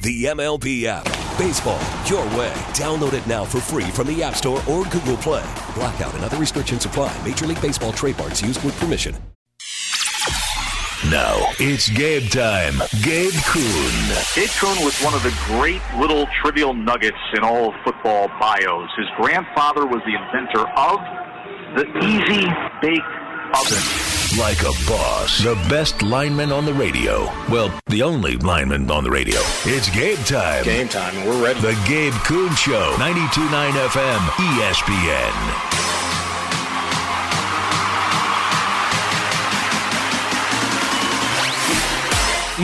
The MLB app. Baseball, your way. Download it now for free from the App Store or Google Play. Blackout and other restrictions apply. Major League Baseball trademarks used with permission. Now it's Gabe time. Gabe Kuhn. Gabe Kuhn was one of the great little trivial nuggets in all of football bios. His grandfather was the inventor of the easy bake oven. Like a boss. The best lineman on the radio. Well, the only lineman on the radio. It's Gabe time. Game time. We're ready. The Gabe Kuhn Show. 92.9 FM. ESPN.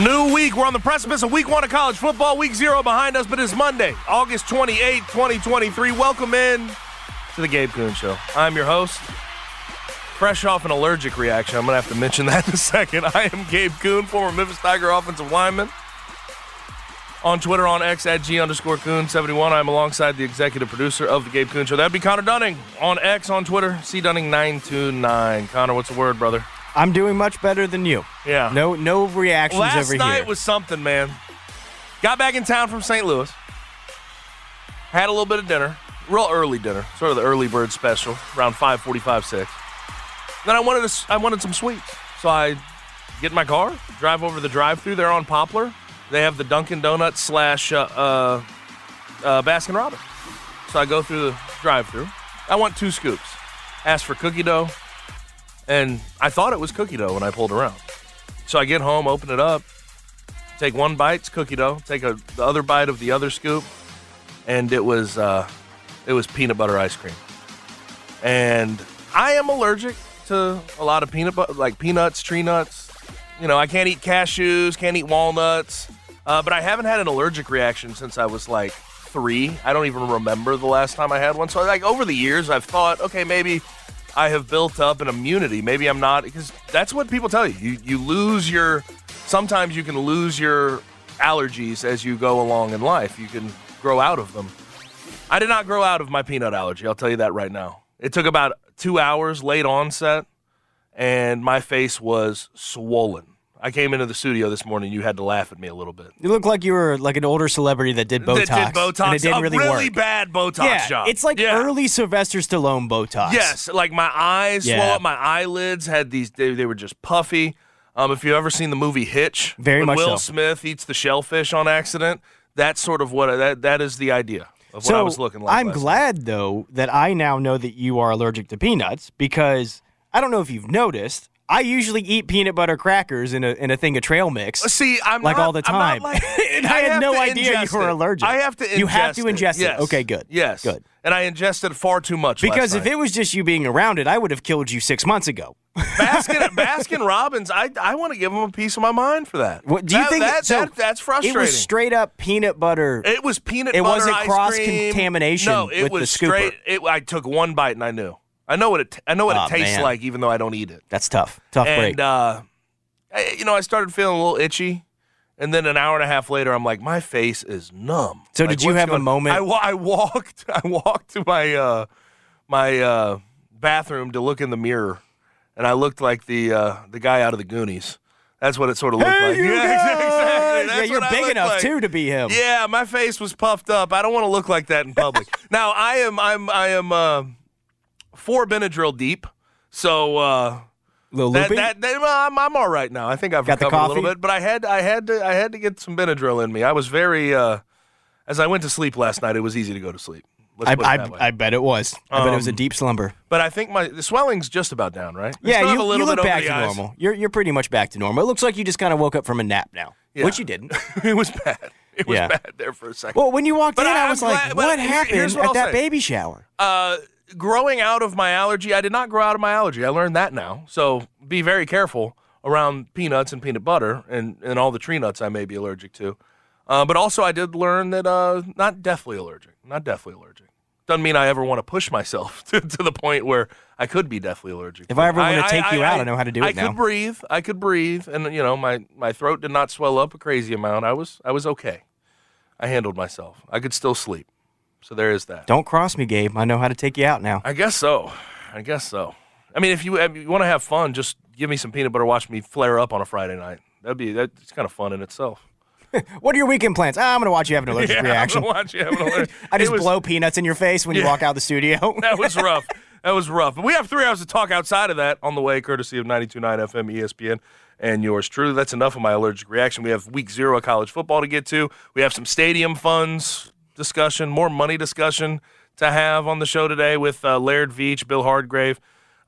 New week. We're on the precipice of week one of college football. Week zero behind us, but it's Monday, August 28, 2023. Welcome in to the Gabe Kuhn Show. I'm your host. Fresh off an allergic reaction. I'm going to have to mention that in a second. I am Gabe Kuhn, former Memphis Tiger offensive lineman. On Twitter, on X, at G underscore Kuhn71. I'm alongside the executive producer of the Gabe Kuhn Show. That'd be Connor Dunning. On X, on Twitter, C Dunning929. Connor, what's the word, brother? I'm doing much better than you. Yeah. No, no reactions Last over night here. was something, man. Got back in town from St. Louis. Had a little bit of dinner, real early dinner, sort of the early bird special, around 5:45, 6. Then I wanted to, I wanted some sweets, so I get in my car, drive over the drive-through there on Poplar. They have the Dunkin' Donuts slash uh, uh, uh, Baskin Robbins. So I go through the drive-through. I want two scoops. Ask for cookie dough, and I thought it was cookie dough when I pulled around. So I get home, open it up, take one bite, it's cookie dough. Take a, the other bite of the other scoop, and it was uh, it was peanut butter ice cream. And I am allergic to a lot of peanut butter, like peanuts, tree nuts. You know, I can't eat cashews, can't eat walnuts, uh, but I haven't had an allergic reaction since I was like three. I don't even remember the last time I had one. So like over the years, I've thought, okay, maybe I have built up an immunity. Maybe I'm not because that's what people tell you. You you lose your sometimes you can lose your allergies as you go along in life. You can grow out of them. I did not grow out of my peanut allergy. I'll tell you that right now. It took about 2 hours late onset and my face was swollen. I came into the studio this morning. You had to laugh at me a little bit. you look like you were like an older celebrity that did Botox. That did Botox. And it didn't a really, really work. bad Botox yeah, job. it's like Yeah. early Sylvester Stallone Botox. Yes, like my eyes Yeah. swelled up, my eyelids had these. They, they were just puffy. Um, if you've ever seen the movie Hitch, Very when much Will so. Smith eats the shellfish on accident. That's sort of what that that is the idea of what So I was looking like. I'm night. glad though that I now know that you are allergic to peanuts because I don't know if you've noticed. I usually eat peanut butter crackers in a in a thing of trail mix. Uh, see, I'm like not- all the time. like- and I, had no idea you were allergic. I have to. Ingest You have to ingest it. Yes. Okay, good. Yes, Good. And I ingested far too much. Because if it was just you being around it, I would have killed you six months ago. Baskin Baskin Robbins, I I want to give him a piece of my mind for that. What, do you That- think that, so that- that's frustrating? It was straight up peanut butter. It was peanut It butter wasn't ice cross-contamination cream. No, it with was straight. It, I took one bite and I knew. I know what it. I know what Aw, it tastes man. like, even though I don't eat it. That's tough. Tough break. And uh, I, you know, I started feeling a little itchy, and then an hour and a half later, I'm like, my face is numb. So Like, did you have a moment- I, wa- I walked. I walked to my uh, my uh, bathroom to look in the mirror, and I looked like the uh, the guy out of the Goonies. That's what it sort of looked Hey, like. yeah, exactly. That's yeah, you're big enough like. too to be him. Yeah, my face was puffed up. I don't want to look like that in public. now I am I'm I am uh, four Benadryl deep, so uh, Little that, loopy. that, that- well, I'm, I'm all right now. I think I've Got the recovered a little coffee? bit, but I had I had to I had to get some Benadryl in me. I was very uh, as I went to sleep last night, it was easy to go to sleep. Let's I, put it that way. I, I bet it was. I bet it was a Um, deep slumber. but I think my the swelling's just about down, right? I Yeah, have you, a little you look bit over back the to eyes. normal. You're you're pretty much back to normal. It looks like you just kind of woke up from a nap now, Yeah. which you didn't. it was bad. It was Yeah. bad there for a second. well, when you walked But in, I- I was I'm like, glad- "What here- happened here's what at I'll that say. baby shower?" uh, growing out of my allergy, I did not grow out of my allergy. I learned that now. So be very careful around peanuts and peanut butter and, and all the tree nuts I may be allergic to. Uh, but also, I did learn that uh, not deathly allergic. Not deathly allergic. Doesn't mean I ever want to push myself to, to the point where I could be deathly allergic. If I ever wanna take you out, I know how to do I it now. I could breathe. I could breathe, and you know, my, my throat did not swell up a crazy amount. I was I was okay. I handled myself. I could still sleep. So there is that. Don't cross me, Gabe. I know how to take you out now. I guess so. I guess so. I mean, if you, if you want to have fun, just give me some peanut butter. Watch me flare up on a Friday night. That'd be that's kind of fun in itself. What are your weekend plans? Ah, I'm gonna watch you have an allergic Yeah, reaction. I'm watch you have an allergic- I just was- blow peanuts in your face when you walk out of the studio. That was rough. that was rough. But we have three hours to talk outside of that on the way, courtesy of 92.9 FM ESPN and yours truly. That's enough of my allergic reaction. We have week zero of college football to get to. We have some stadium funds discussion, more money discussion to have on the show today with uh, Laird Veatch, Bill Hardgrove,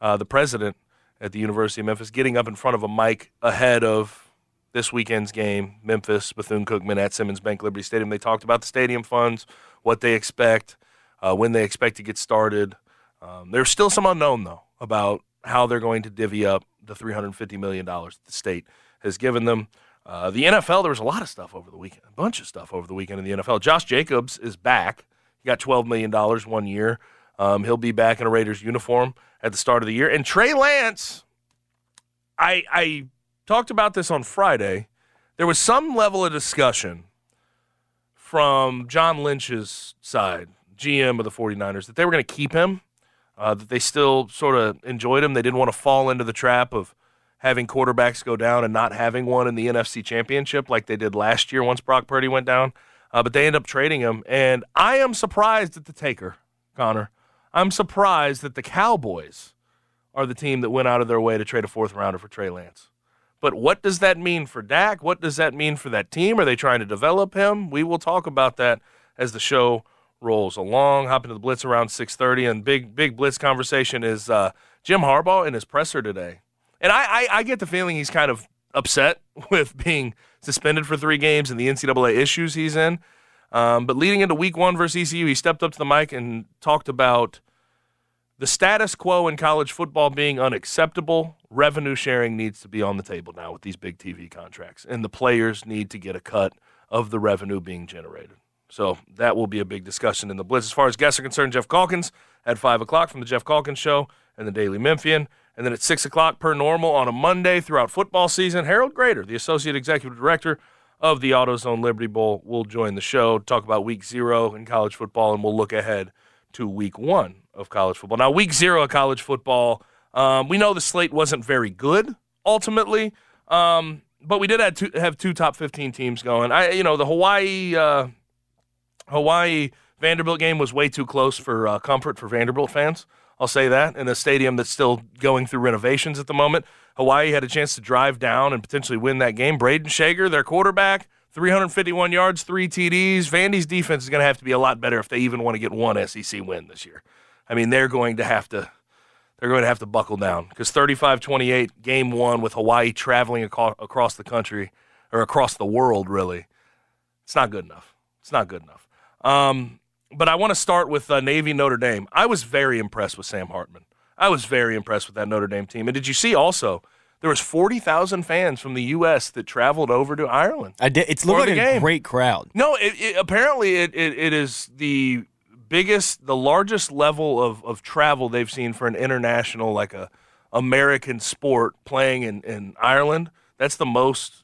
uh, the president at the University of Memphis, getting up in front of a mic ahead of this weekend's game, Memphis, Bethune Cookman at Simmons Bank Liberty Stadium. They talked about the stadium funds, what they expect, uh, when they expect to get started. Um, there's still some unknown, though, about how they're going to divvy up the $350 million the state has given them. Uh, the NFL, there was a lot of stuff over the weekend, a bunch of stuff over the weekend in the NFL. Josh Jacobs is back. He got $12 million one year. Um, he'll be back in a Raiders uniform at the start of the year. And Trey Lance, I, I talked about this on Friday. There was some level of discussion from John Lynch's side, GM of the 49ers, that they were going to keep him, uh, that they still sort of enjoyed him. They didn't want to fall into the trap of having quarterbacks go down and not having one in the NFC Championship like they did last year once Brock Purdy went down. Uh, but they ended up trading him. And I am surprised at the taker, Connor. I'm surprised that the Cowboys are the team that went out of their way to trade a fourth rounder for Trey Lance. But what does that mean for Dak? What does that mean for that team? Are they trying to develop him? We will talk about that as the show rolls along. Hop into the Blitz around 6:30, and big big Blitz conversation is uh, Jim Harbaugh in his presser today. And I, I I get the feeling he's kind of upset with being suspended for three games and the NCAA issues he's in. Um, but leading into Week One versus ECU, he stepped up to the mic and talked about the status quo in college football being unacceptable, revenue sharing needs to be on the table now with these big TV contracts, and the players need to get a cut of the revenue being generated. So that will be a big discussion in the Blitz. As far as guests are concerned, Geoff Calkins at 5 o'clock from the Geoff Calkins Show and the Daily Memphian. And then at 6 o'clock per normal on a Monday throughout football season, Harold Graeter, the Associate Executive Director of the AutoZone Liberty Bowl, will join the show, talk about week zero in college football, and we'll look ahead to week one of college football. Now, week zero of college football, um, we know the slate wasn't very good ultimately, um, but we did have two, have two top 15 teams going. I, you know, the Hawaii uh, Hawaii Vanderbilt game was way too close for uh, comfort for Vanderbilt fans. I'll say that in a stadium that's still going through renovations at the moment. Hawaii had a chance to drive down and potentially win that game. Brayden Schager, their quarterback, 351 yards, three TDs. Vandy's defense is going to have to be a lot better if they even want to get one SEC win this year. I mean, they're going to have to they're going to have to buckle down because 35-28 game one with Hawaii traveling across the country or across the world really. It's not good enough. It's not good enough. Um, but I want to start with uh, Navy Notre Dame. I was very impressed with Sam Hartman. I was very impressed with that Notre Dame team. And did you see also there was 40,000 fans from the U.S. that traveled over to Ireland? I did. It's looked like a game. great crowd. No, it, it, apparently it, it, it is the biggest, the largest level of, of travel they've seen for an international, like a American sport playing in, in Ireland. That's the most,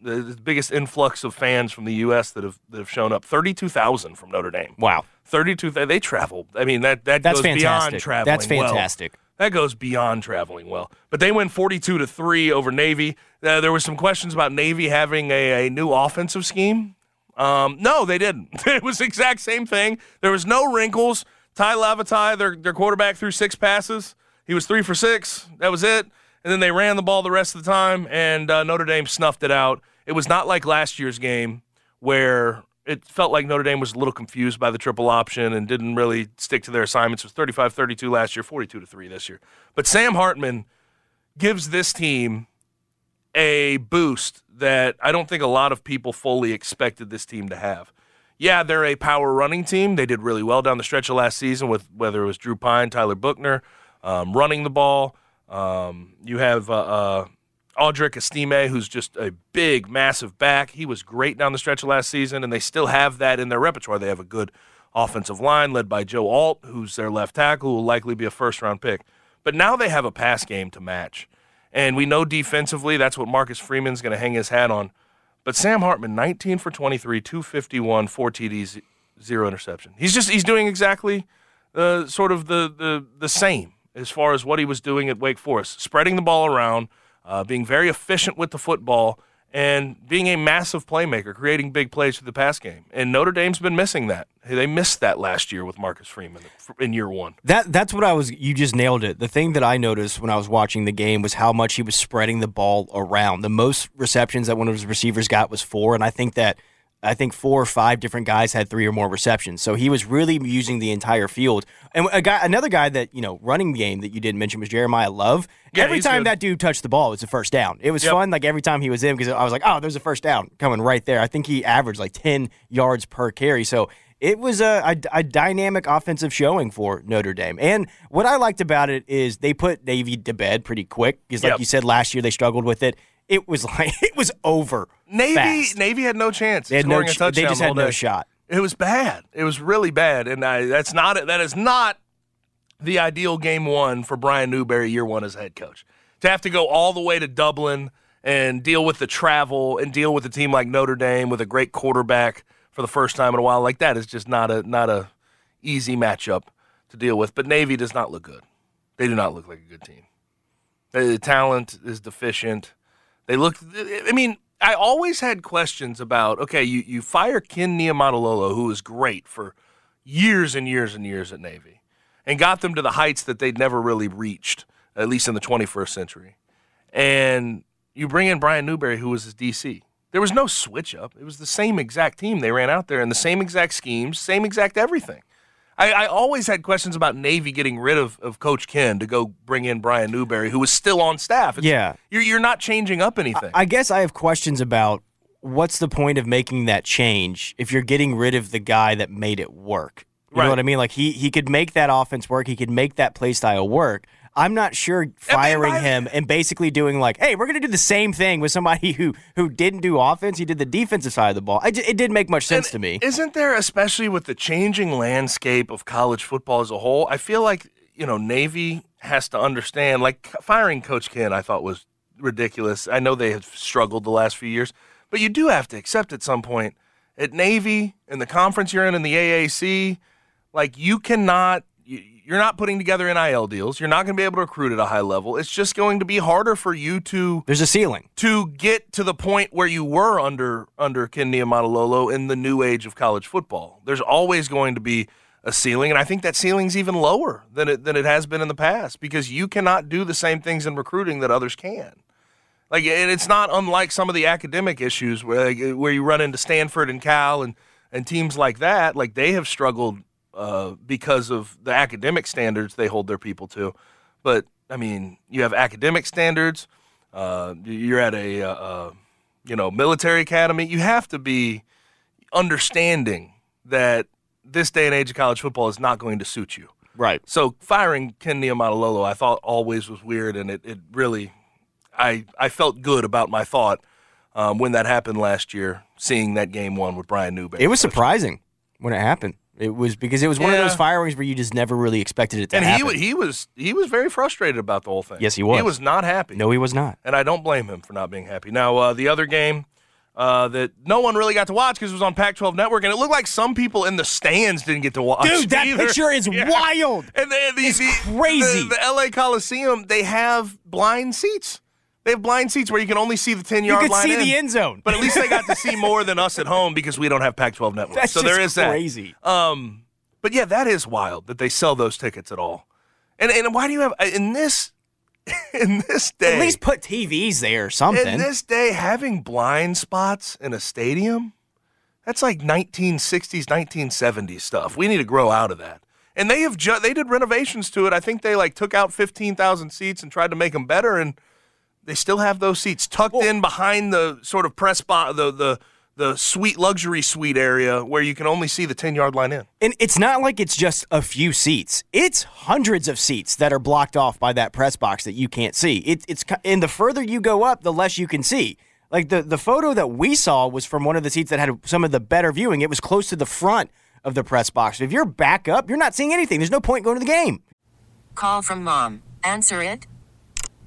the, biggest influx of fans from the U.S. that have that have shown up. Thirty-two thousand from Notre Dame. Wow, Thirty-two. They travel. I mean that that that's goes beyond traveling. That's well. fantastic. That goes beyond traveling well. But they win 42 to 3 over Navy. Uh, there were some questions about Navy having a, a new offensive scheme. Um, no, they didn't. it was the exact same thing. There was no wrinkles. Tai Lavatai, their, their quarterback, threw six passes. He was three for six. That was it. And then they ran the ball the rest of the time, and uh, Notre Dame snuffed it out. It was not like last year's game where it felt like Notre Dame was a little confused by the triple option and didn't really stick to their assignments. It was 35 32 last year, 42 to 3 this year. But Sam Hartman gives this team a boost that I don't think a lot of people fully expected this team to have. Yeah, they're a power running team. They did really well down the stretch of last season with whether it was Drew Pyne, Tyler Buchner um, running the ball. Um, you have uh, uh, Audric Estime, who's just a big, massive back. He was great down the stretch of last season, and they still have that in their repertoire. They have a good offensive line led by Joe Alt, who's their left tackle, who will likely be a first round pick. But now they have a pass game to match. And we know defensively that's what Marcus Freeman's going to hang his hat on. But Sam Hartman, 19 for 23, 251, four TDs, zero interception. He's just he's doing exactly uh, sort of the, the the same as far as what he was doing at Wake Forest, spreading the ball around, uh, being very efficient with the football, and being a massive playmaker, creating big plays for the pass game. And Notre Dame's been missing that. They missed that last year with Marcus Freeman in year one. That that's what I was. You just nailed it. The thing that I noticed when I was watching the game was how much he was spreading the ball around. The most receptions that one of his receivers got was four, and I think that I think four or five different guys had three or more receptions. So he was really using the entire field. And a guy, another guy that you know running the game that you didn't mention was Jeremiyah Love. Yeah, every time good. that dude touched the ball, it was a first down. It was Yep. fun. Like every time he was in, because I was like, oh, there's a first down coming right there. I think he averaged like ten yards per carry. So. It was a, a, a dynamic offensive showing for Notre Dame. And what I liked about it is they put Navy to bed pretty quick. Because, like Yep. you said, last year they struggled with it. It was like, it was over. Navy fast. Navy had no chance. They had no ch- they just had no day. shot. It was bad. It was really bad, and I, that's not that is not the ideal game one for Brian Newberry year one as head coach. To have to go all the way to Dublin and deal with the travel and deal with a team like Notre Dame with a great quarterback for the first time in a while like that is just not a not a easy matchup to deal with. But Navy does not look good. They do not look like a good team. The talent is deficient. They look. I mean, I always had questions about. Okay, you you fire Ken Niumatalolo, who was great for years and years and years at Navy, and got them to the heights that they'd never really reached, at least in the 21st century. And you bring in Brian Newberry, who was his DC. There was no switch up. It was the same exact team they ran out there, and the same exact schemes, same exact everything. I, I always had questions about Navy getting rid of, of Coach Ken to go bring in Brian Newberry, who was still on staff. It's- Yeah. you're you're not changing up anything. I guess I have questions about what's the point of making that change if you're getting rid of the guy that made it work. You Right. know what I mean? Like he he could make that offense work. He could make that play style work. I'm not sure firing by- him and basically doing like, hey, we're going to do the same thing with somebody who who didn't do offense. He did the defensive side of the ball. I it didn't make much sense to me. Isn't there, especially with the changing landscape of college football as a whole? I feel like you know Navy has to understand. Like firing Coach Ken, I thought was ridiculous. I know they have struggled the last few years, but you do have to accept at some point at Navy and the conference you're in in the AAC, like you cannot. You- You're not putting together NIL deals. You're not going to be able to recruit at a high level. It's just going to be harder for you to There's a ceiling. to get to the point where you were under under Ken Niumatalolo in the new age of college football. There's always going to be a ceiling, and I think that ceiling's even lower than it than it has been in the past because you cannot do the same things in recruiting that others can. Like, and it's not unlike some of the academic issues where where you run into Stanford and Cal and and teams like that. Like they have struggled uh, because of the academic standards they hold their people to. But I mean, you have academic standards. Uh, you're at a uh, uh, you know military academy. You have to be understanding that this day and age of college football is not going to suit you. Right. So firing Ken Niumatalolo, I thought always was weird, and it, it really, I I felt good about my thought um, when that happened last year, seeing that game one with Brian Newberry. It was surprising when it happened. It was because it was one of those firings where you just never really expected it to happen. and he he was he was very frustrated about the whole thing. Yes, he was. He was not happy. no, he was not. and I don't blame him for not being happy. Now, uh, the other game uh, that no one really got to watch because it was on Pac-12 Network, and it looked like some people in the stands didn't get to watch. Dude, that either. picture is Yeah. wild. And the, the, It's the, crazy. The, the LA Coliseum, they have blind seats. They have blind seats where you can only see the 10 You yard could line. see in. the end zone. But at least they got to see more than us at home because we don't have Pac-12 Network. That's so there is that. crazy. Um, but yeah, that is wild that they sell those tickets at all. And and why do you have in this in this day? At least put TVs there or something. in this day having blind spots in a stadium. That's like 1960s, 1970s stuff. We need to grow out of that. And they have ju- they did renovations to it. I think they like took out 15,000 seats and tried to make them better and they still have those seats tucked in behind the sort of press box, the the the suite luxury suite area where you can only see the 10 yard line in. And it's not like it's just a few seats. It's hundreds of seats that are blocked off by that press box that you can't see. It, it's and the further you go up, the less you can see. Like the the photo that we saw was from one of the seats that had some of the better viewing. It was close to the front of the press box. If you're back up, you're not seeing anything. There's no point going to the game. Call from mom. Answer it.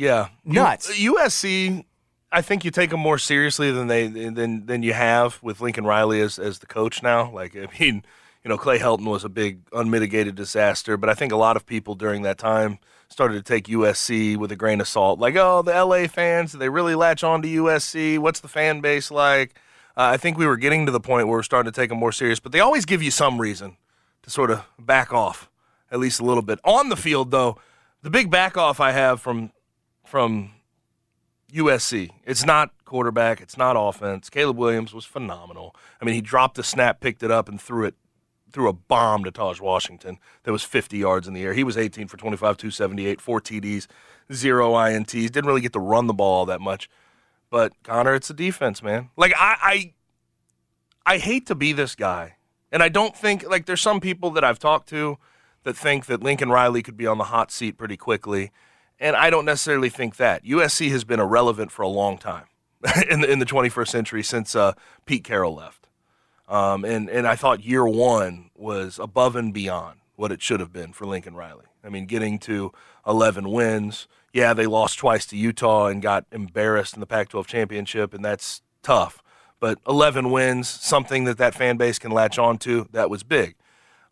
Yeah, Nuts. U- USC. I think you take them more seriously than they than than you have with Lincoln Riley as as the coach now. Like I mean, you know, Clay Helton was a big unmitigated disaster, but I think a lot of people during that time started to take USC with a grain of salt. Like, oh, the LA fans, do they really latch on to USC? What's the fan base like? Uh, I think we were getting to the point where we're starting to take them more serious, but they always give you some reason to sort of back off at least a little bit. On the field, though, the big back off I have from from USC. It's not quarterback. It's not offense. Caleb Williams was phenomenal. I mean, he dropped the snap, picked it up, and threw it threw a bomb to Tahj Washington that was 50 yards in the air. He was 18 for 25, 278, four TDs, zero INTs. Didn't really get to run the ball all that much. But Connor, it's a defense, man. Like I, I, I hate to be this guy, and I don't think like there's some people that I've talked to that think that Lincoln Riley could be on the hot seat pretty quickly, and I don't necessarily think that. USC has been irrelevant for a long time in the in the 21st century since uh, Pete Carroll left. Um, and, and I thought year one was above and beyond what it should have been for Lincoln Riley. I mean, getting to 11 wins. Yeah, they lost twice to Utah and got embarrassed in the Pac 12 championship, and that's tough. But 11 wins, something that that fan base can latch on to, that was big.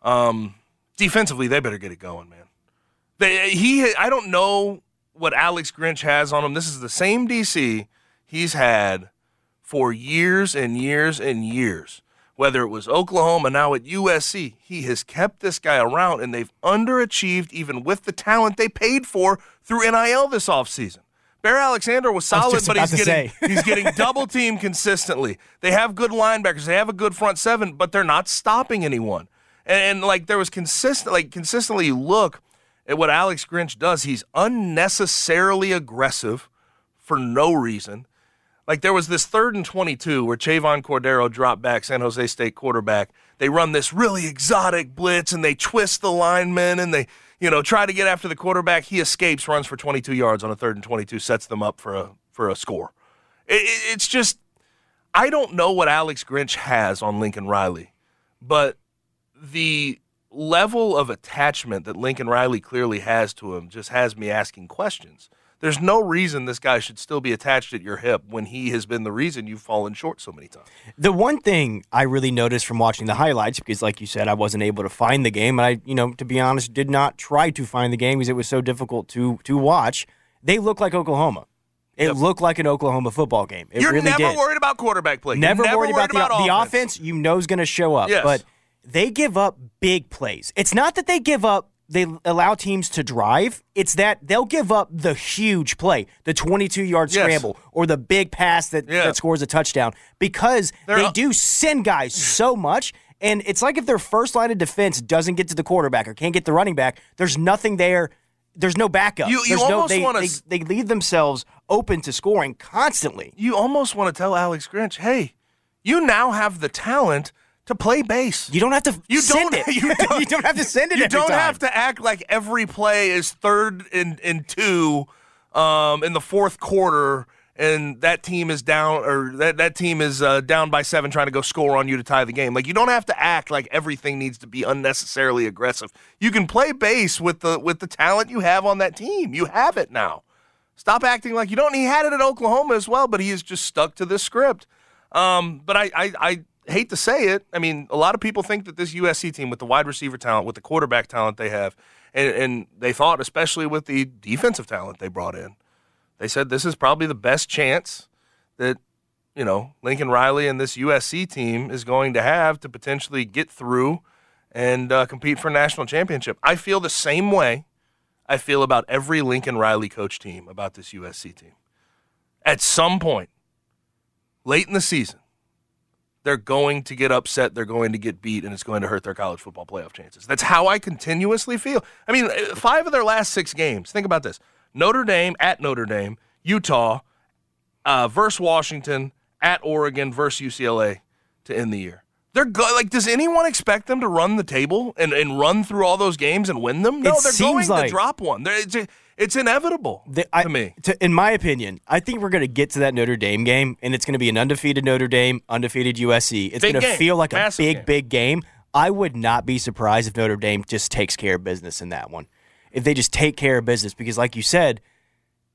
Um, defensively, they better get it going, man. They, he, I don't know what Alex Grinch has on him. This is the same DC he's had for years and years and years whether it was Oklahoma, now at USC, he has kept this guy around and they've underachieved even with the talent they paid for through NIL this offseason. Bear Alexander was solid, was but he's getting, he's getting double teamed consistently. They have good linebackers, they have a good front seven, but they're not stopping anyone. And, and like there was consistent, like consistently, you look at what Alex Grinch does. He's unnecessarily aggressive for no reason. Like there was this third and 22 where Chevan Cordeiro dropped back, San Jose State quarterback. They run this really exotic blitz and they twist the linemen and they, you know, try to get after the quarterback. He escapes, runs for 22 yards on a third and 22, sets them up for a for a score. It, it's just, I don't know what Alex Grinch has on Lincoln Riley, but the level of attachment that Lincoln Riley clearly has to him just has me asking questions. There's no reason this guy should still be attached at your hip when he has been the reason you've fallen short so many times. The one thing I really noticed from watching the highlights, because like you said, I wasn't able to find the game, and I, you know, to be honest, did not try to find the game because it was so difficult to to watch. They look like Oklahoma. It Yep. looked like an Oklahoma football game. It You're really never did. worried about quarterback play. Never, never worried about, the, the offense. offense. You know is going to show up, Yes. but they give up big plays. It's not that they give up. They allow teams to drive. It's that they'll give up the huge play, the 22 yard Yes. scramble, or the big pass that, Yeah. that scores a touchdown because They're they do send guys so much. And it's like if their first line of defense doesn't get to the quarterback or can't get the running back, there's nothing there. There's no backup. You- you There's no, almost they, want to. They, they leave themselves open to scoring constantly. You almost want to tell Alex Grinch, hey, you now have the talent to play base. You don't have to You send don't- it. you don't- you don't have to send it. You don't time. have to act like every play is third and, and two um, in the fourth quarter, and that team is down or that, that team is uh, down by seven, trying to go score on you to tie the game. Like you don't have to act like everything needs to be unnecessarily aggressive. You can play base with the with the talent you have on that team. You have it now. Stop acting like you don't. He had it at Oklahoma as well, but he is just stuck to this script. Um, but I, I, I hate to say it. I mean, a lot of people think that this USC team, with the wide receiver talent, with the quarterback talent they have, and, and they thought, especially with the defensive talent they brought in, they said this is probably the best chance that you know Lincoln Riley and this USC team is going to have to potentially get through and uh, compete for a national championship. I feel the same way I feel about every Lincoln Riley coach team about this USC team. At some point, late in the season, they're going to get upset, they're going to get beat, and it's going to hurt their college football playoff chances. That's how I continuously feel. I mean, uh, five of their last six games, think about this Notre Dame at Notre Dame, Utah, uh, versus Washington, at Oregon, versus UCLA to end the year. They're go- like, does anyone expect them to run the table and, and run through all those games and win them? No, It they're going like- to drop one. They're, it's, inevitable The- I- to me. to- in my opinion, I think we're going to get to that Notre Dame game, and it's going to be an undefeated Notre Dame, undefeated USC. It's going to feel like a big, game. big game. I would not be surprised if Notre Dame just takes care of business in that one. If they just take care of business, because like you said,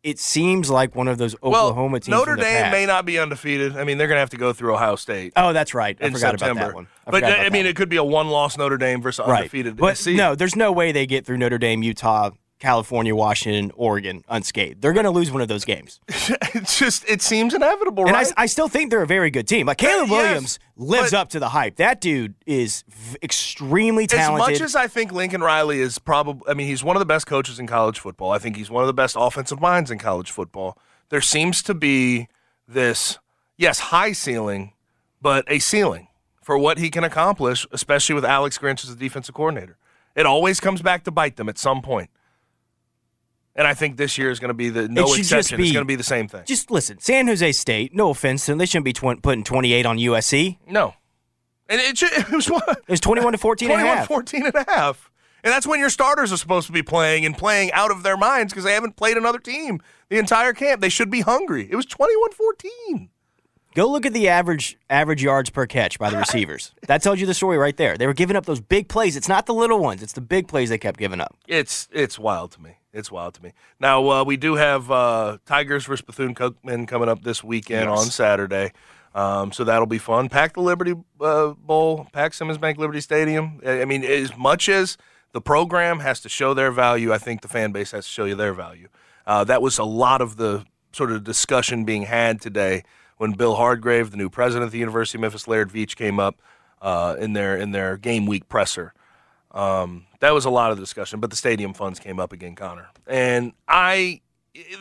it seems like one of those Oklahoma well, teams. Notre Dame past. may not be undefeated. I mean, they're going to have to go through Ohio State. Oh, that's right. I in forgot September. about that one. I but forgot uh, I mean, it could be a one-loss Notre Dame versus one. undefeated. Right. But SC. no, there's no way they get through Notre Dame, Utah, California, Washington, Oregon unscathed. They're going to lose one of those games. it's just it seems inevitable, And right? I, I still think they're a very good team. Like Caleb yes, Williams lives up to the hype. That dude is v- extremely talented. as much as I think Lincoln Riley is probably, I mean, he's one of the best coaches in college football. I think he's one of the best offensive minds in college football. There seems to be this, yes, high ceiling, but a ceiling for what he can accomplish, especially with Alex Grinch as the defensive coordinator. It always comes back to bite them at some point. And I think this year is going to be the no It exception. it's going to be the same thing. just listen, San Jose State. No offense to them, they shouldn't be tw- putting 28 on USC. No. And it, should, it was what? It was 21 to 14 and a half. 14 and a half. And that's when your starters are supposed to be playing and playing out of their minds because they haven't played another team the entire camp. They should be hungry. It was 21 14. Go look at the average average yards per catch by the receivers. that tells you the story right there. They were giving up those big plays. It's not the little ones. It's the big plays they kept giving up. It's it's wild to me. It's wild to me. Now uh, we do have uh, Tigers versus Bethune Cookman coming up this weekend on Saturday, um, so that'll be fun. Pack the Liberty uh, Bowl, pack Simmons Bank Liberty Stadium. I I mean, as much as the program has to show their value, I think the fan base has to show you their value. Uh, that was a lot of the sort of discussion being had today when Bill Hardgrove, the new president of the University of Memphis, Laird Veatch, came up uh, in their in their game week presser. Um, that was a lot of the discussion, but the stadium funds came up again, Connor. And I,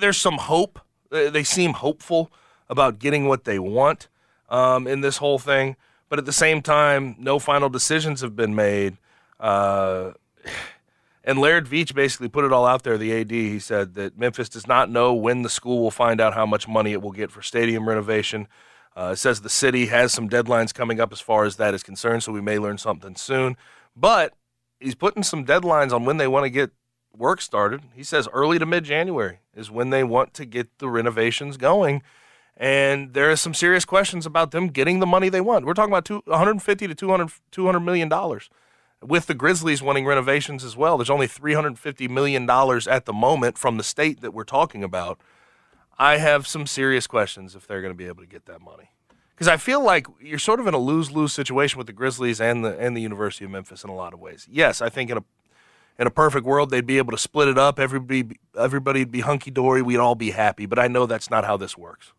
there's some hope. They seem hopeful about getting what they want um, in this whole thing, but at the same time, no final decisions have been made. Uh, and Laird Veatch basically put it all out there. The AD he said that Memphis does not know when the school will find out how much money it will get for stadium renovation. Uh, it says the city has some deadlines coming up as far as that is concerned, so we may learn something soon. But he's putting some deadlines on when they want to get work started. He says early to mid January is when they want to get the renovations going. And there are some serious questions about them getting the money they want. We're talking about two, 150 to 200, 200 million dollars. With the Grizzlies wanting renovations as well, there's only 350 million dollars at the moment from the state that we're talking about. I have some serious questions if they're going to be able to get that money. Because I feel like you're sort of in a lose-lose situation with the Grizzlies and the and the University of Memphis in a lot of ways. Yes, I think in a in a perfect world they'd be able to split it up. Everybody everybody'd be hunky dory. We'd all be happy. But I know that's not how this works.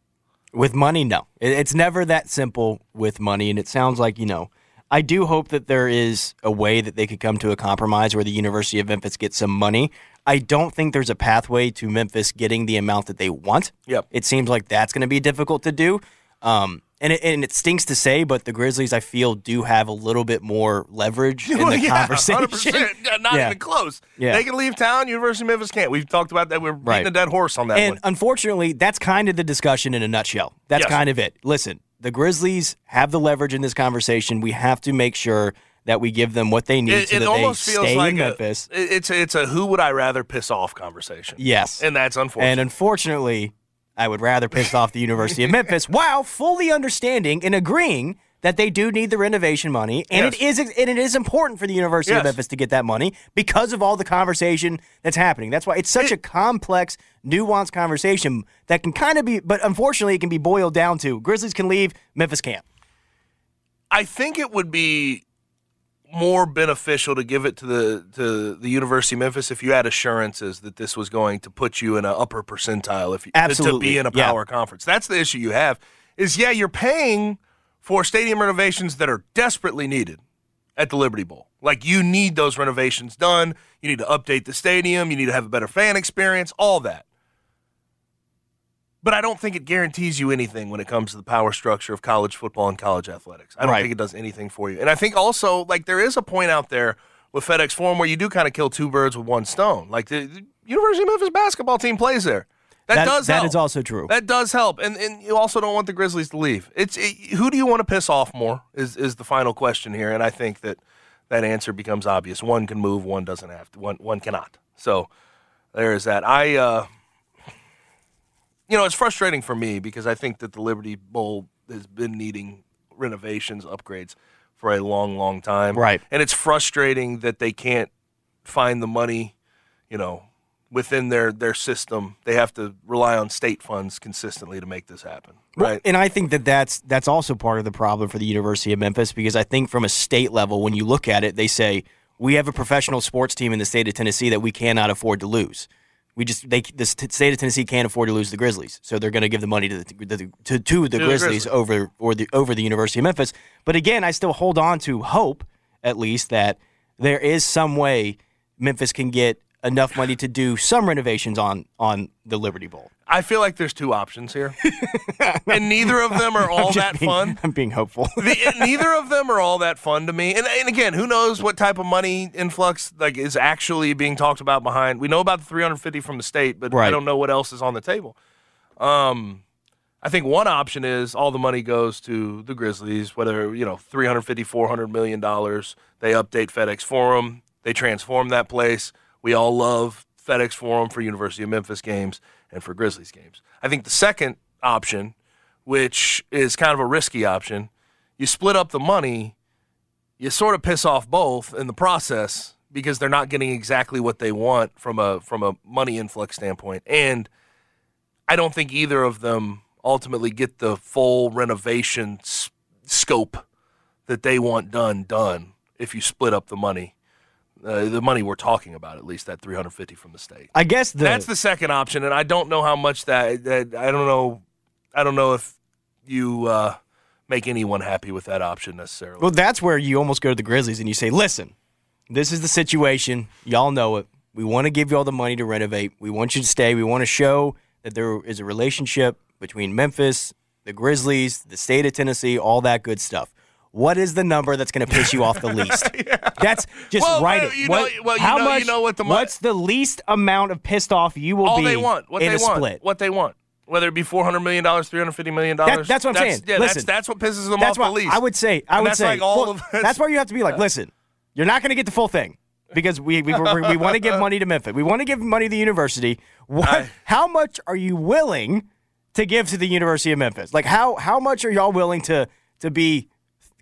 With money, no. It's never that simple with money. And it sounds like, you know, I do hope that there is a way that they could come to a compromise where the University of Memphis gets some money. I don't think there's a pathway to Memphis getting the amount that they want. Yep. It seems like that's going to be difficult to do. Um, and it, and it stinks to say, but the Grizzlies, I feel, do have a little bit more leverage in the yeah, conversation. 100%. Yeah, not Yeah. even close. Yeah. They can leave town. University of Memphis can't. We've talked about that. We're beating Right. a dead horse on that and one. unfortunately, that's kind of the discussion in a nutshell. That's Yes. kind of it. Listen, the Grizzlies have the leverage in this conversation. We have to make sure that we give them what they need It, so it that almost they feels stay like in a, Memphis. it's a, it's a who would I rather piss off conversation. yes. and that's unfortunate. And unfortunately, I would rather piss off the University of Memphis while fully understanding and agreeing that they do need the renovation money, and it is and it is important for the University of Memphis to get that money because of all the conversation that's happening. That's why it's such a complex, nuanced conversation that can kind of be, but unfortunately, it can be boiled down to Grizzlies can leave, Memphis can't. I think it would be more beneficial to give it to the to the University of Memphis if you had assurances that this was going to put you in an upper percentile if you to- to be in a yeah. power conference. That's the issue you have. Is yeah, you're paying for stadium renovations that are desperately needed at the Liberty Bowl. Like you need those renovations done. You need to update the stadium. You need to have a better fan experience. All that. But I don't think it guarantees you anything when it comes to the power structure of college football and college athletics. I don't Right. think it does anything for you. And I think also, like, there is a point out there with FedEx Forum where you do kind of kill two birds with one stone. Like, the, the University of Memphis basketball team plays there. That, That- does that help. is also true. That does help. And and you also don't want the Grizzlies to leave. It's it, who do you want to piss off more is is the final question here. And I think that that answer becomes obvious. One can move, one doesn't have to. One one cannot. So there is that. I uh you know, it's frustrating for me because I think that the Liberty Bowl has been needing renovations, upgrades for a long, long time. Right. And it's frustrating that they can't find the money, you know, within their their system. They have to rely on state funds consistently to make this happen. Well, Right. and I think that that's that's also part of the problem for the University of Memphis because I think from a state level, when you look at it, they say we have a professional sports team in the state of Tennessee that we cannot afford to lose. We just they the state of Tennessee can't afford to lose the Grizzlies, so they're going to give the money to the, to, to, to the Grizzlies Grizzlies. over or the over the University of Memphis. But again, I still hold on to hope at least that there is some way Memphis can get enough money to do some renovations on on the Liberty Bowl. I feel like there's two options here, and neither of them are all that being- fun. I'm being hopeful. the, neither of them are all that fun to me. And, and again, who knows what type of money influx like is actually being talked about behind? We know about the 350 from the state, but I don't know what else is on the table. Um, I think one option is all the money goes to the Grizzlies, whether you know 350, 400 million dollars. They update FedEx Forum, they transform that place. We all love FedEx Forum for University of Memphis games and for Grizzlies games. I think the second option, which is kind of a risky option, you split up the money, you sort of piss off both in the process because they're not getting exactly what they want from a from a money influx standpoint. And I don't think either of them ultimately get the full renovation s- scope that they want done done if you split up the money. Uh, the money we're talking about, at least that 350 from the state. I guess the That's the second option, and I don't know how much that, that I don't know. I don't know if you uh, make anyone happy with that option necessarily. Well, that's where you almost go to the Grizzlies and you say, listen, this is the situation. Y'all know it. We want to give you all the money to renovate. We want you to stay. We want to show that there is a relationship between Memphis, the Grizzlies, the state of Tennessee, all that good stuff. What is the number that's going to piss you off the least? That's just Well, write it. you What- know- well, you how know- you much, know what the What's the least amount of pissed off you will all be they want, what in they a want, split? what they want, whether it be 400 million dollars, 350 million That- dollars. that's what I'm saying. Yeah, Listen, that's that's what pisses them that's off why the least. I would say. I And would that's say. like all well, of- that's why you have to be like, listen, you're not going to get the full thing because we we, we, we want to give money to Memphis. We want to give money to the university. What? I- how much are you willing to give to the University of Memphis? Like how how much are y'all willing to to be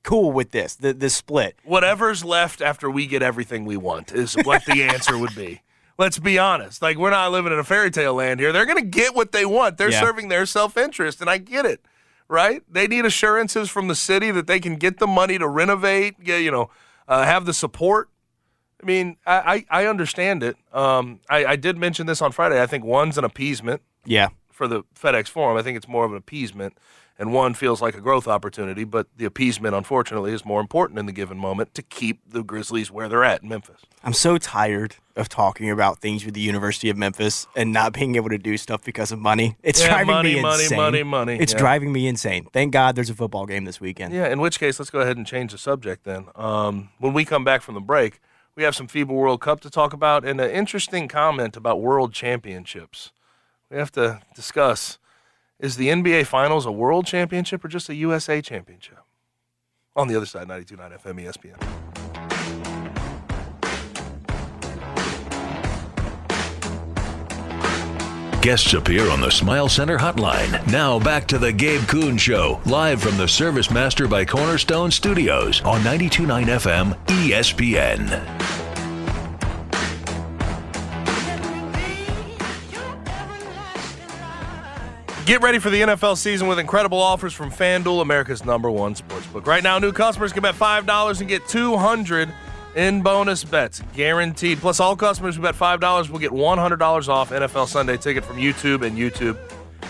cool with this the this split? whatever's left after we get everything we want is what the answer would be. Let's be honest. Like we're not living in a fairy tale land here. They're going to get what they want. They're Yeah. serving their self-interest and I get it. Right? They need assurances from the city that they can get the money to renovate, get, you know, uh, have the support. I mean, I, I, I understand it. Um, I, I did mention this on Friday. I think one's an appeasement Yeah. for the FedEx Forum. I think it's more of an appeasement, and one feels like a growth opportunity. But the appeasement, unfortunately, is more important in the given moment to keep the Grizzlies where they're at in Memphis. I'm so tired of talking about things with the University of Memphis and not being able to do stuff because of money. It's Yeah, driving money, me money, insane. money, money. It's Yeah. driving me insane. Thank God there's a football game this weekend. Yeah. In which case, let's go ahead and change the subject then. Um, when we come back from the break, we have some FIBA World Cup to talk about and an interesting comment about World Championships. We have to discuss Is the NBA Finals a world championship or just a USA championship? On the other side, 92.9 FM ESPN. Guests appear on the Smile Center hotline. Now back to the Gabe Kuhn Show, live from the Service Master by Cornerstone Studios on 92.9 FM ESPN. Get ready for the NFL season with incredible offers from FanDuel, America's number one sportsbook. Right now, new customers can bet $5 and get 200 in bonus bets, guaranteed. Plus, all customers who bet $5 will get $100 off NFL Sunday ticket from YouTube and YouTube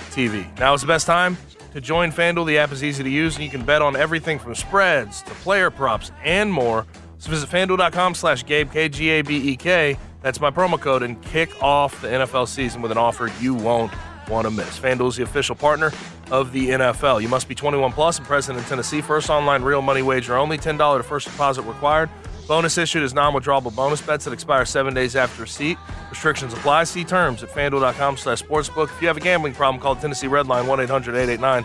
TV. Now is the best time to join FanDuel. The app is easy to use, and you can bet on everything from spreads to player props and more. So visit FanDuel.com slash Gabe, K-G-A-B-E-K. That's my promo code, and kick off the NFL season with an offer you won't want to miss. FanDuel is the official partner of the NFL. You must be 21 plus and present in Tennessee. First online real money wager only. $10 to first deposit required. Bonus issued is non-withdrawable bonus bets that expire seven days after receipt. Restrictions apply. See terms at FanDuel.com slash sportsbook. If you have a gambling problem, call Tennessee Red Line 1-800-889-9789.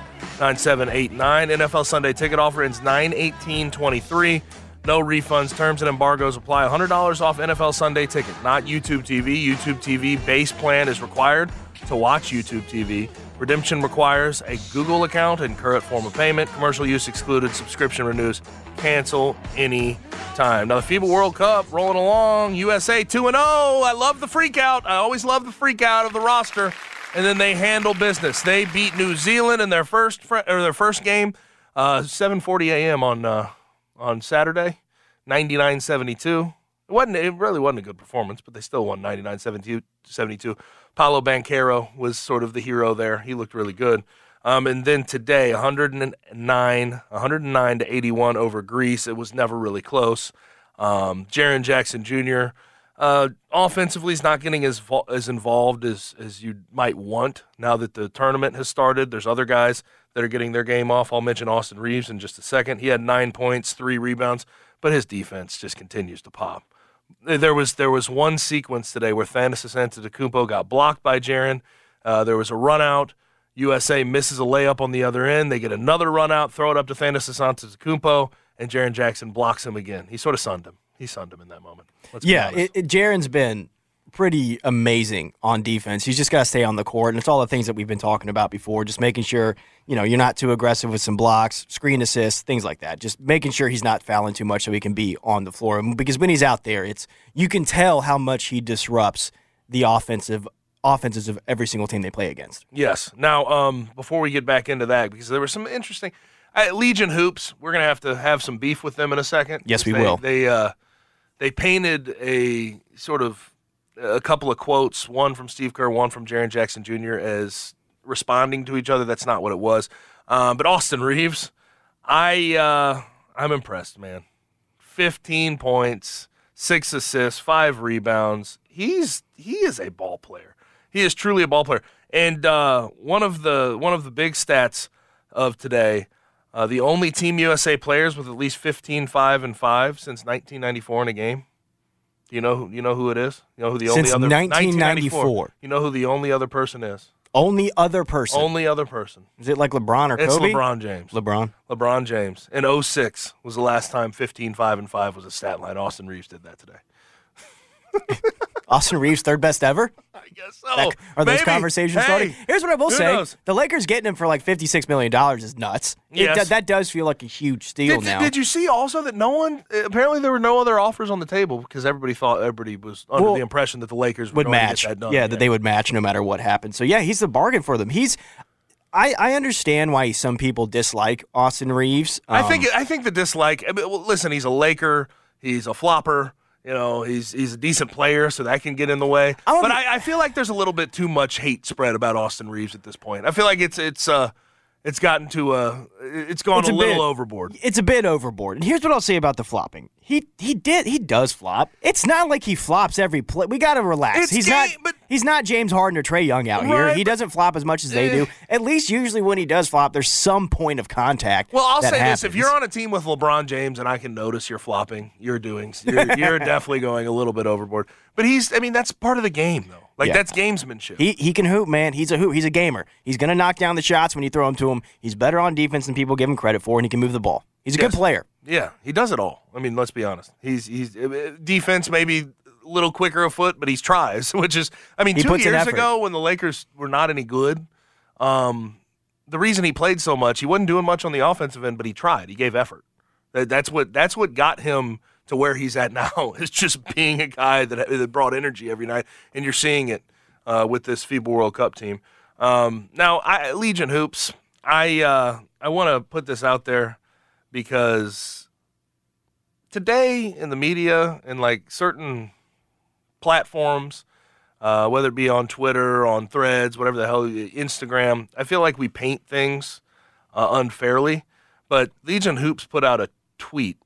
NFL Sunday ticket offer ends 9-18-23. No refunds. Terms and embargoes apply. $100 off NFL Sunday ticket, not YouTube TV. YouTube TV base plan is required to watch YouTube TV. Redemption requires a Google account and current form of payment. Commercial use excluded. Subscription renews. Cancel any time. Now the FIBA World Cup rolling along. USA 2 and 0. I love the freak out. I always love the freak out of the roster. And then they handle business. They beat New Zealand in their first fr- or their first game, uh, 7:40 a.m. on uh, on Saturday, 99-72. It wasn't. It really wasn't a good performance, but they still won 99-72. 72. Paolo Banchero was sort of the hero there. He looked really good. Um, and then today, 109, 109 to 81 over Greece. It was never really close. Um, Jaren Jackson Jr. Uh, offensively, is not getting as vo- as involved as as you might want now that the tournament has started. There's other guys that are getting their game off. I'll mention Austin Reaves in just a second. He had nine points, three rebounds, but his defense just continues to pop. There was there was one sequence today where Thanasis Antetokounmpo got blocked by Jaren. Uh, there was a run out. USA misses a layup on the other end. They get another run out, throw it up to Thanasis Antetokounmpo, and Jaren Jackson blocks him again. He sort of sunned him. He sunned him in that moment. Let's Yeah, honest. it, it, Jaren's been pretty amazing on defense. He's just got to stay on the court, and it's all the things that we've been talking about before. Just making sure you know you're not too aggressive with some blocks, screen assists, things like that. Just making sure he's not fouling too much so he can be on the floor. Because when he's out there, it's you can tell how much he disrupts the offensive offenses of every single team they play against. Yes. Now, um, before we get back into that, because there was some interesting uh, Legion hoops, we're gonna have to have some beef with them in a second. Yes, we They- will. They uh, they painted a sort of a couple of quotes, one from Steve Kerr, one from Jaren Jackson Jr. as responding to each other. That's not what it was. Um, but Austin Reaves, I uh, I'm impressed, man. 15 points, six assists, five rebounds. He's he is a ball player. He is truly a ball player. And uh, one of the one of the big stats of today, uh, the only Team USA players with at least 15 5 and 5 since 1994 in a game. You know who you know who it is? You know who the Since only other 1994. You know who the only other person is? Only other person. Only other person. Is it like LeBron or It's Kobe? LeBron James. LeBron. LeBron James. In 06 was the last time 15 5 and 5 was a stat line. Austin Reaves did that today. Austin Reaves, third best ever. I guess so. That- are those conversations Hey, starting? Here's what I will say: knows? the Lakers getting him for like fifty-six million dollars is nuts. Yes. do- that does feel like a huge steal Did, now. did you see also that no one? Apparently, there were no other offers on the table because everybody thought everybody was under Well, the impression that the Lakers would match? That done. yeah, that they would match no matter what happened. So yeah, he's the bargain for them. He's. I, I understand why some people dislike Austin Reaves. I Um, think I think the dislike. I mean, well, listen, he's a Laker. He's a flopper. You know, he's he's a decent player, so that can get in the way. I But be- I, I feel like there's a little bit too much hate spread about Austin Reaves at this point. I feel like it's it's uh it's gotten to a it's gone It's a, a little bit- overboard. it's a bit overboard. And here's what I'll say about the flopping. He he did he does flop. It's not like he flops every play. We got to relax. It's he's game- not but- he's not James Harden or Trae Young out here. He but- doesn't flop as much as they Eh. do. At least usually when he does flop, there's some point of contact. Well, I'll say this: if you're on a team with LeBron James and I can notice you're flopping, you're doing you're, you're definitely going a little bit overboard. But he's, I mean, that's part of the game, though. Like Yeah. that's gamesmanship. He he can hoop, man. He's a hoop. He's a gamer. He's gonna knock down the shots when you throw them to him. He's better on defense than people give him credit for, and he can move the ball. He's a Yes. good player. Yeah, he does it all. I mean, let's be honest. He's he's uh, defense maybe a little quicker of foot, but he tries, which is I mean, He two years ago when the Lakers were not any good, um, the reason he played so much, he wasn't doing much on the offensive end, but he tried. He gave effort. That, that's what that's what got him to where he's at now. Is just being a guy that that brought energy every night, and you're seeing it uh, with this FIBA World Cup team. Um, now, I, Legion hoops. I uh, I want to put this out there because today in the media and like certain platforms, uh, whether it be on Twitter, on Threads, whatever the hell, Instagram, I feel like we paint things uh, unfairly. But Legion Hoops put out a tweet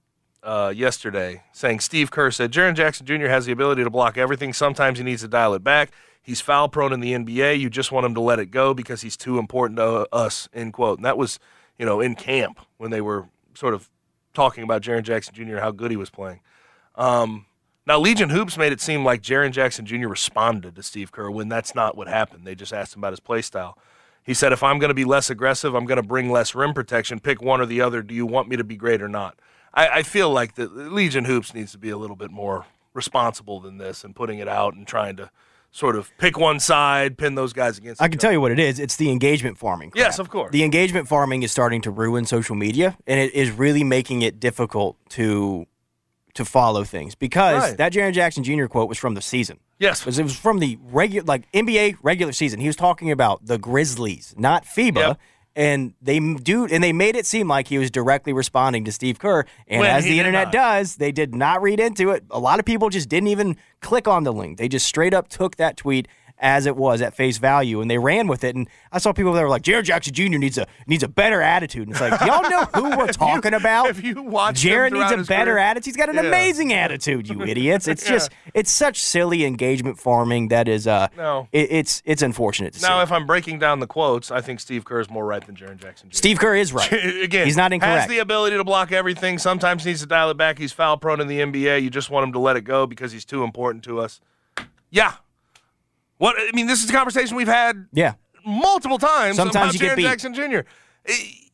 uh, yesterday saying Steve Kerr said Jaren Jackson Jr. has the ability to block everything. Sometimes he needs to dial it back. He's foul prone in the NBA. You just want him to let it go because he's too important to us. End quote. And that was, you know, in camp when they were sort of talking about Jaren Jackson Jr. how good he was playing. Um, now Legion Hoops made it seem like Jaren Jackson Jr. responded to Steve Kerr when that's not what happened. They just asked him about his play style. He said, "If I'm going to be less aggressive, I'm going to bring less rim protection. Pick one or the other. Do you want me to be great or not?" I, I feel like the Legion Hoops needs to be a little bit more responsible than this and putting it out and trying to sort of pick one side, pin those guys against. I can other. tell you what it is. It's the engagement farming. Yes, of course. The engagement farming is starting to ruin social media, and it is really making it difficult to to follow things because Right. that Jaren Jackson Jr. quote was from the season. Yes. because it was from the regular, like NBA regular season. He was talking about the Grizzlies, not FIBA. Yep. And they do, and they made it seem like he was directly responding to Steve Kerr. And When as the internet not. does, they did not read into it. A lot of people just didn't even click on the link. They just straight up took that tweet as it was at face value, and they ran with it. And I saw people that were like, "Jared Jackson Jr. needs a needs a better attitude." And it's like, y'all know who we're talking about. if you watch Jared needs a better career- attitude. He's got an Yeah. amazing attitude, you idiots. It's Yeah. just it's such silly engagement farming that is uh No. it, it's it's unfortunate to Now, see. if I'm breaking down the quotes, I think Steve Kerr is more right than Jaren Jackson Jr. Steve Kerr is right. Again, he's not incorrect. Has the ability to block everything. Sometimes needs to dial it back. He's foul prone in the NBA. You just want him to let it go because he's too important to us. Yeah. What I mean, this is a conversation we've had yeah. multiple times. Sometimes about beat. Jackson Jr. He- eh,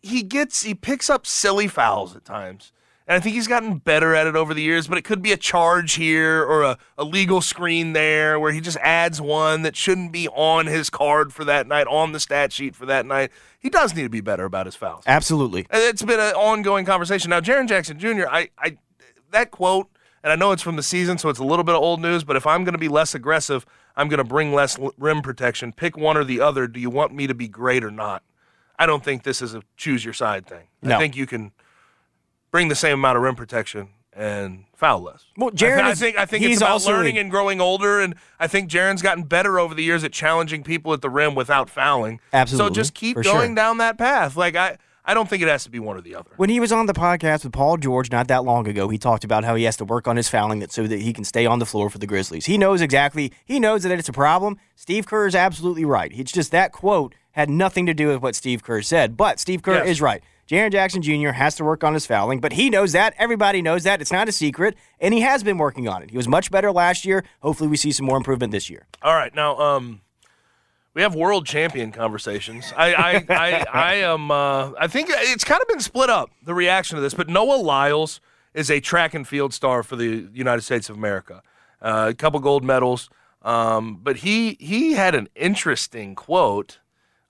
He gets he picks up silly fouls at times. And I think he's gotten better at it over the years, but it could be a charge here or a, a legal screen there where he just adds one that shouldn't be on his card for that night, on the stat sheet for that night. He does need to be better about his fouls. Absolutely. And It's been an ongoing conversation. Now, Jaren Jackson Jr., I, I, that quote, and I know it's from the season, so it's a little bit of old news, but if I'm going to be less aggressive, I'm going to bring less rim protection. Pick one or the other. Do you want me to be great or not? I don't think this is a choose your side thing. No. I think you can bring the same amount of rim protection and foul less. Well, I thi- Jaren I, think I think it's about learning a- and growing older, and I think Jaren's gotten better over the years at challenging people at the rim without fouling. Absolutely, So just keep going sure. down that path. Like I, I don't think it has to be one or the other. When he was on the podcast with Paul George not that long ago, he talked about how he has to work on his fouling that so that he can stay on the floor for the Grizzlies. He knows exactly. He knows that it's a problem. Steve Kerr is absolutely right. It's just that quote had nothing to do with what Steve Kerr said, but Steve Kerr Yes. is right. Jaren Jackson Jr. has to work on his fouling, but he knows that. Everybody knows that. It's not a secret, and he has been working on it. He was much better last year. Hopefully, we see some more improvement this year. All right, now um, we have world champion conversations. I I I, I am. Uh, I think it's kind of been split up the reaction to this, but Noah Lyles is a track and field star for the United States of America. Uh, a couple gold medals, um, but he he had an interesting quote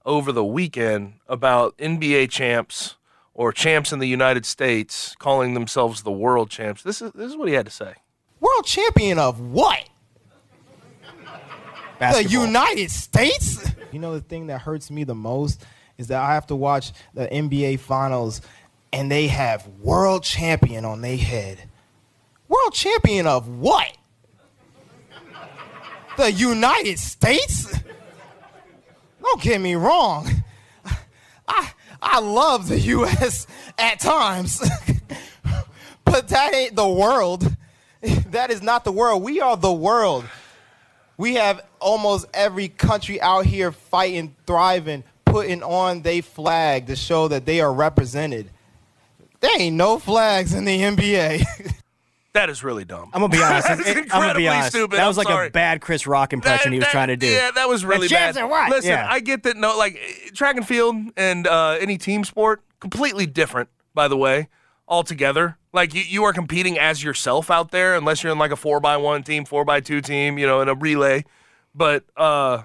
over the weekend about NBA champs or champs in the United States calling themselves the world champs. This is this is what he had to say. World champion of what? The United States? You know, the thing that hurts me the most is that I have to watch the NBA finals and they have world champion on their head. World champion of what? The United States? Don't get me wrong. I I love the US at times. but that ain't the world. That is not the world. We are the world. We have almost every country out here fighting, thriving, putting on their flag to show that they are represented. There ain't no flags in the NBA. That is really dumb. I'm gonna be honest. That's it- I'm gonna incredibly be honest. stupid. That was I'm like sorry. a bad Chris Rock impression he was That- trying to do. Yeah, that was really chips bad. are what? Listen, Yeah. I get that. No, like track and field and uh, any team sport, completely different. By the way, altogether. Like you, you are competing as yourself out there, unless you're in like a four by one team, four by two team, you know, in a relay. But uh,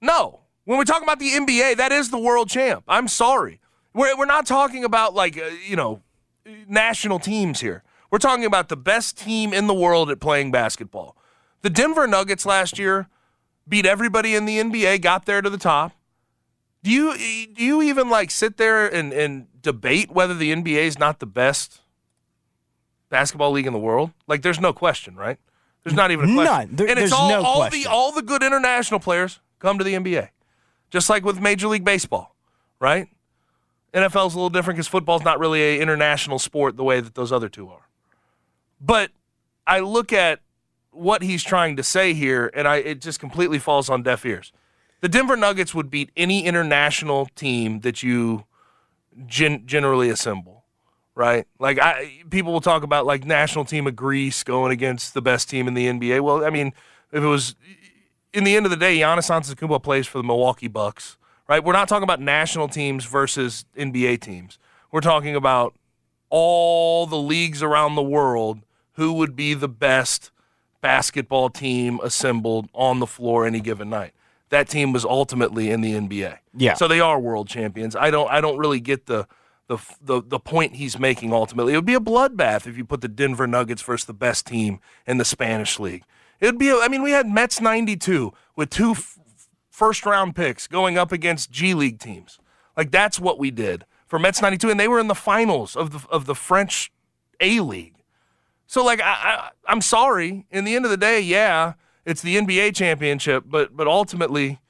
no, when we're talking about the NBA, that is the world champ. I'm sorry, we're we're not talking about like uh, you know national teams here. We're talking about the best team in the world at playing basketball. The Denver Nuggets last year beat everybody in the NBA, got there to the top. Do you do you even like sit there and, and debate whether the NBA is not the best basketball league in the world? Like, there's no question, right? There's not even a question. None. There- and it's there's all, no all question. the all the good international players come to the NBA, just like with Major League Baseball, right? NFL's a little different because football's not really a international sport the way that those other two are. But I look at what he's trying to say here, and I it just completely falls on deaf ears. The Denver Nuggets would beat any international team that you gen- generally assemble, right? Like I, people will talk about like national team of Greece going against the best team in the NBA. Well, I mean, if it was in the end of the day, Giannis Antetokounmpo plays for the Milwaukee Bucks, right? We're not talking about national teams versus NBA teams. We're talking about all the leagues around the world who would be the best basketball team assembled on the floor any given night. That team was ultimately in the NBA. Yeah. So they are world champions. I don't I don't really get the the the, the point he's making ultimately. It would be a bloodbath if you put the Denver Nuggets versus the best team in the Spanish league. It would be a, I mean we had Mets 92 with two f- first round picks going up against G League teams. Like that's what we did for Mets 92 and they were in the finals of the of the French A League. So like I, I I'm sorry. In the end of the day, yeah, it's the NBA championship, but but ultimately,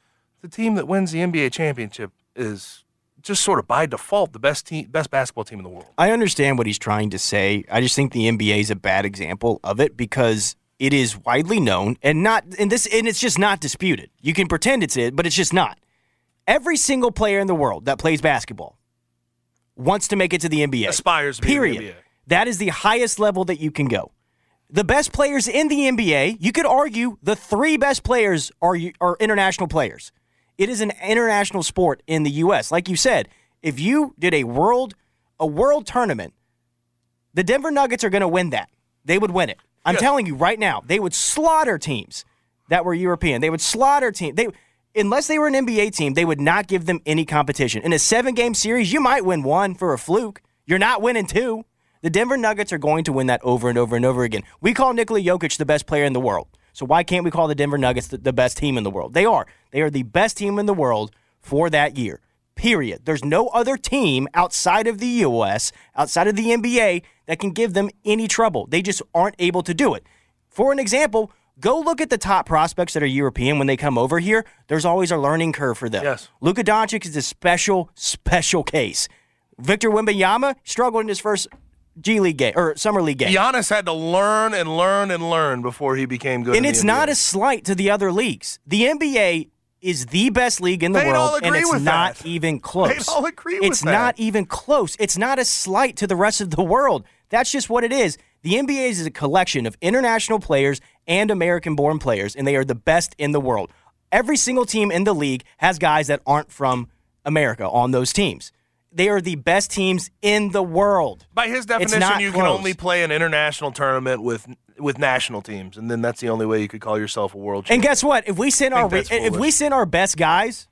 the team that wins the NBA championship is just sort of by default the best team, best basketball team in the world. I understand what he's trying to say. I just think the NBA is a bad example of it because it is widely known and not and this and it's just not disputed. You can pretend it's it, but it's just not. Every single player in the world that plays basketball wants to make it to the NBA. Aspires to be in the Period. NBA. That is the highest level that you can go. The best players in the NBA, you could argue the three best players are are international players. It is an international sport in the US. Like you said, if you did a world a world tournament, the Denver Nuggets are going to win that. They would win it. I'm telling you right now, they would slaughter teams that were European. They would slaughter teams. They unless they were an NBA team, they would not give them any competition. In a 7-game series, you might win one for a fluke. You're not winning two. The Denver Nuggets are going to win that over and over and over again. We call Nikola Jokic the best player in the world. So why can't we call the Denver Nuggets the, the best team in the world? They are. They are the best team in the world for that year. Period. There's no other team outside of the US, outside of the NBA, that can give them any trouble. They just aren't able to do it. For an example, go look at the top prospects that are European when they come over here. There's always a learning curve for them. Yes. Luka Doncic is a special, special case. Victor Wembanyama struggled in his first G League game or summer league game. Giannis had to learn and learn and learn before he became good. and it's not a slight to the other leagues. The NBA is the best league in the They'd world, and it's not that. even close. They'd all agree with it's that. not even close. It's not a slight to the rest of the world. That's just what it is. The NBA is a collection of international players and American-born players, and they are the best in the world. Every single team in the league has guys that aren't from America on those teams. They are the best teams in the world. By his definition, you can only play an international tournament with with national teams, and then that's the only way you could call yourself a world Champion. And guess what? If we send our if we send our best guys,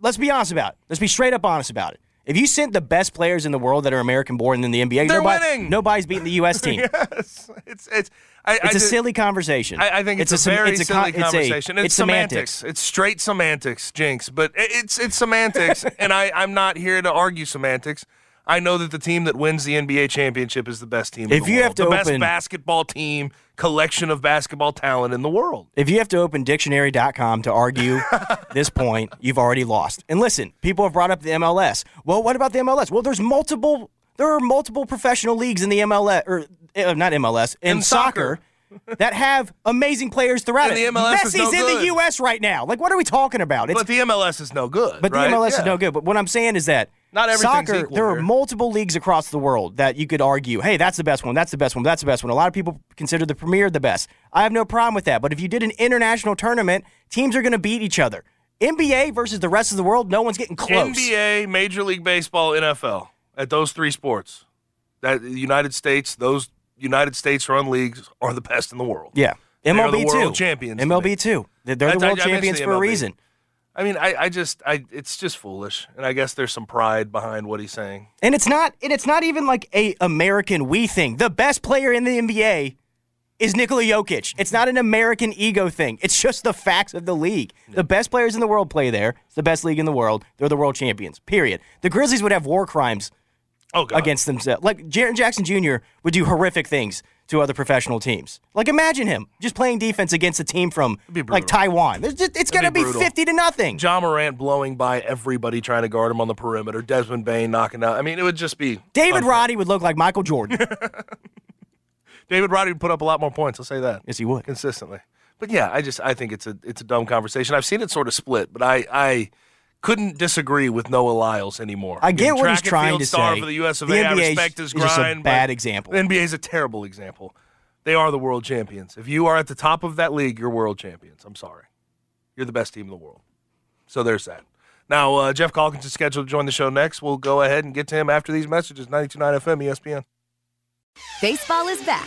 let's be honest about it. Let's be straight up honest about it. If you sent the best players in the world that are American born in the NBA, They're nobody, winning. nobody's beating the U.S. team. yes, it's it's. I, It's I a just- silly conversation. I, I think it's, a, sem- very it's a silly con- it's a- conversation. It's, it's semantics. It's straight semantics, Jinx. But it- it's it's semantics, and I I'm not here to argue semantics. I know that the team that wins the NBA championship is the best team. in If the you world. have to the best basketball team collection of basketball talent in the world. If you have to open dictionary.com to argue this point, you've already lost. And listen, people have brought up the MLS. Well, what about the MLS? Well, there's multiple there are multiple professional leagues in the MLS or uh, not MLS in, In soccer. that have amazing players throughout And it. the MLS Messi's is no in good. the U.S. right now. Like, what are we talking about? It's But the MLS is no good. But the right? MLS Yeah. is no good. But what I'm saying is that Not everything's Soccer, equal there are multiple leagues across the world that you could argue, hey, that's the best one, that's the best one, that's the best one. A lot of people consider the Premier the best. I have no problem with that. But if you did an international tournament, teams are going to beat each other. NBA versus the rest of the world, no one's getting close. NBA, Major League Baseball, NFL. At those three sports, that the United States, those United States run leagues are the best in the world. Yeah. MLB the world too. champions MLB too. They're the I- world I mentioned champions the for a reason. I mean, I, I just, I, it's just foolish, and I guess there's some pride behind what he's saying. And it's not and it's not even like a American we thing. The best player in the NBA is Nikola Jokic. It's not an American ego thing. It's just the facts of the league. The best players in the world play there. It's the best league in the world. They're the world champions. Period. The Grizzlies would have war crimes Oh, God. against themselves. Like Jaren Jackson Jr. would do horrific things to other professional teams. Like imagine him just playing defense against a team from like. Taiwan. There's just, it's going to be be 50 to nothing. Ja Morant blowing by everybody trying to guard him on the perimeter. Desmond Bane knocking out. I mean, it would just be David unfair. Roddy would look like Michael Jordan. David Roddy would put up a lot more points. I'll say that. yes, he would. consistently. But yeah, I just I think it's a it's a dumb conversation. I've seen it sort of split, but I I couldn't disagree with Noah Lyles anymore. I get what he's trying to star say. for the U.S. of The A. I NBA is- respect his is just a bad example. The NBA is a terrible example. They are the world champions. If you are at the top of that league, you're world champions. I'm sorry, you're the best team in the world. So there's that. Now uh, Geoff Calkins is scheduled to join the show next. We'll go ahead and get to him after these messages. 92.9 FM ESPN. Baseball is back,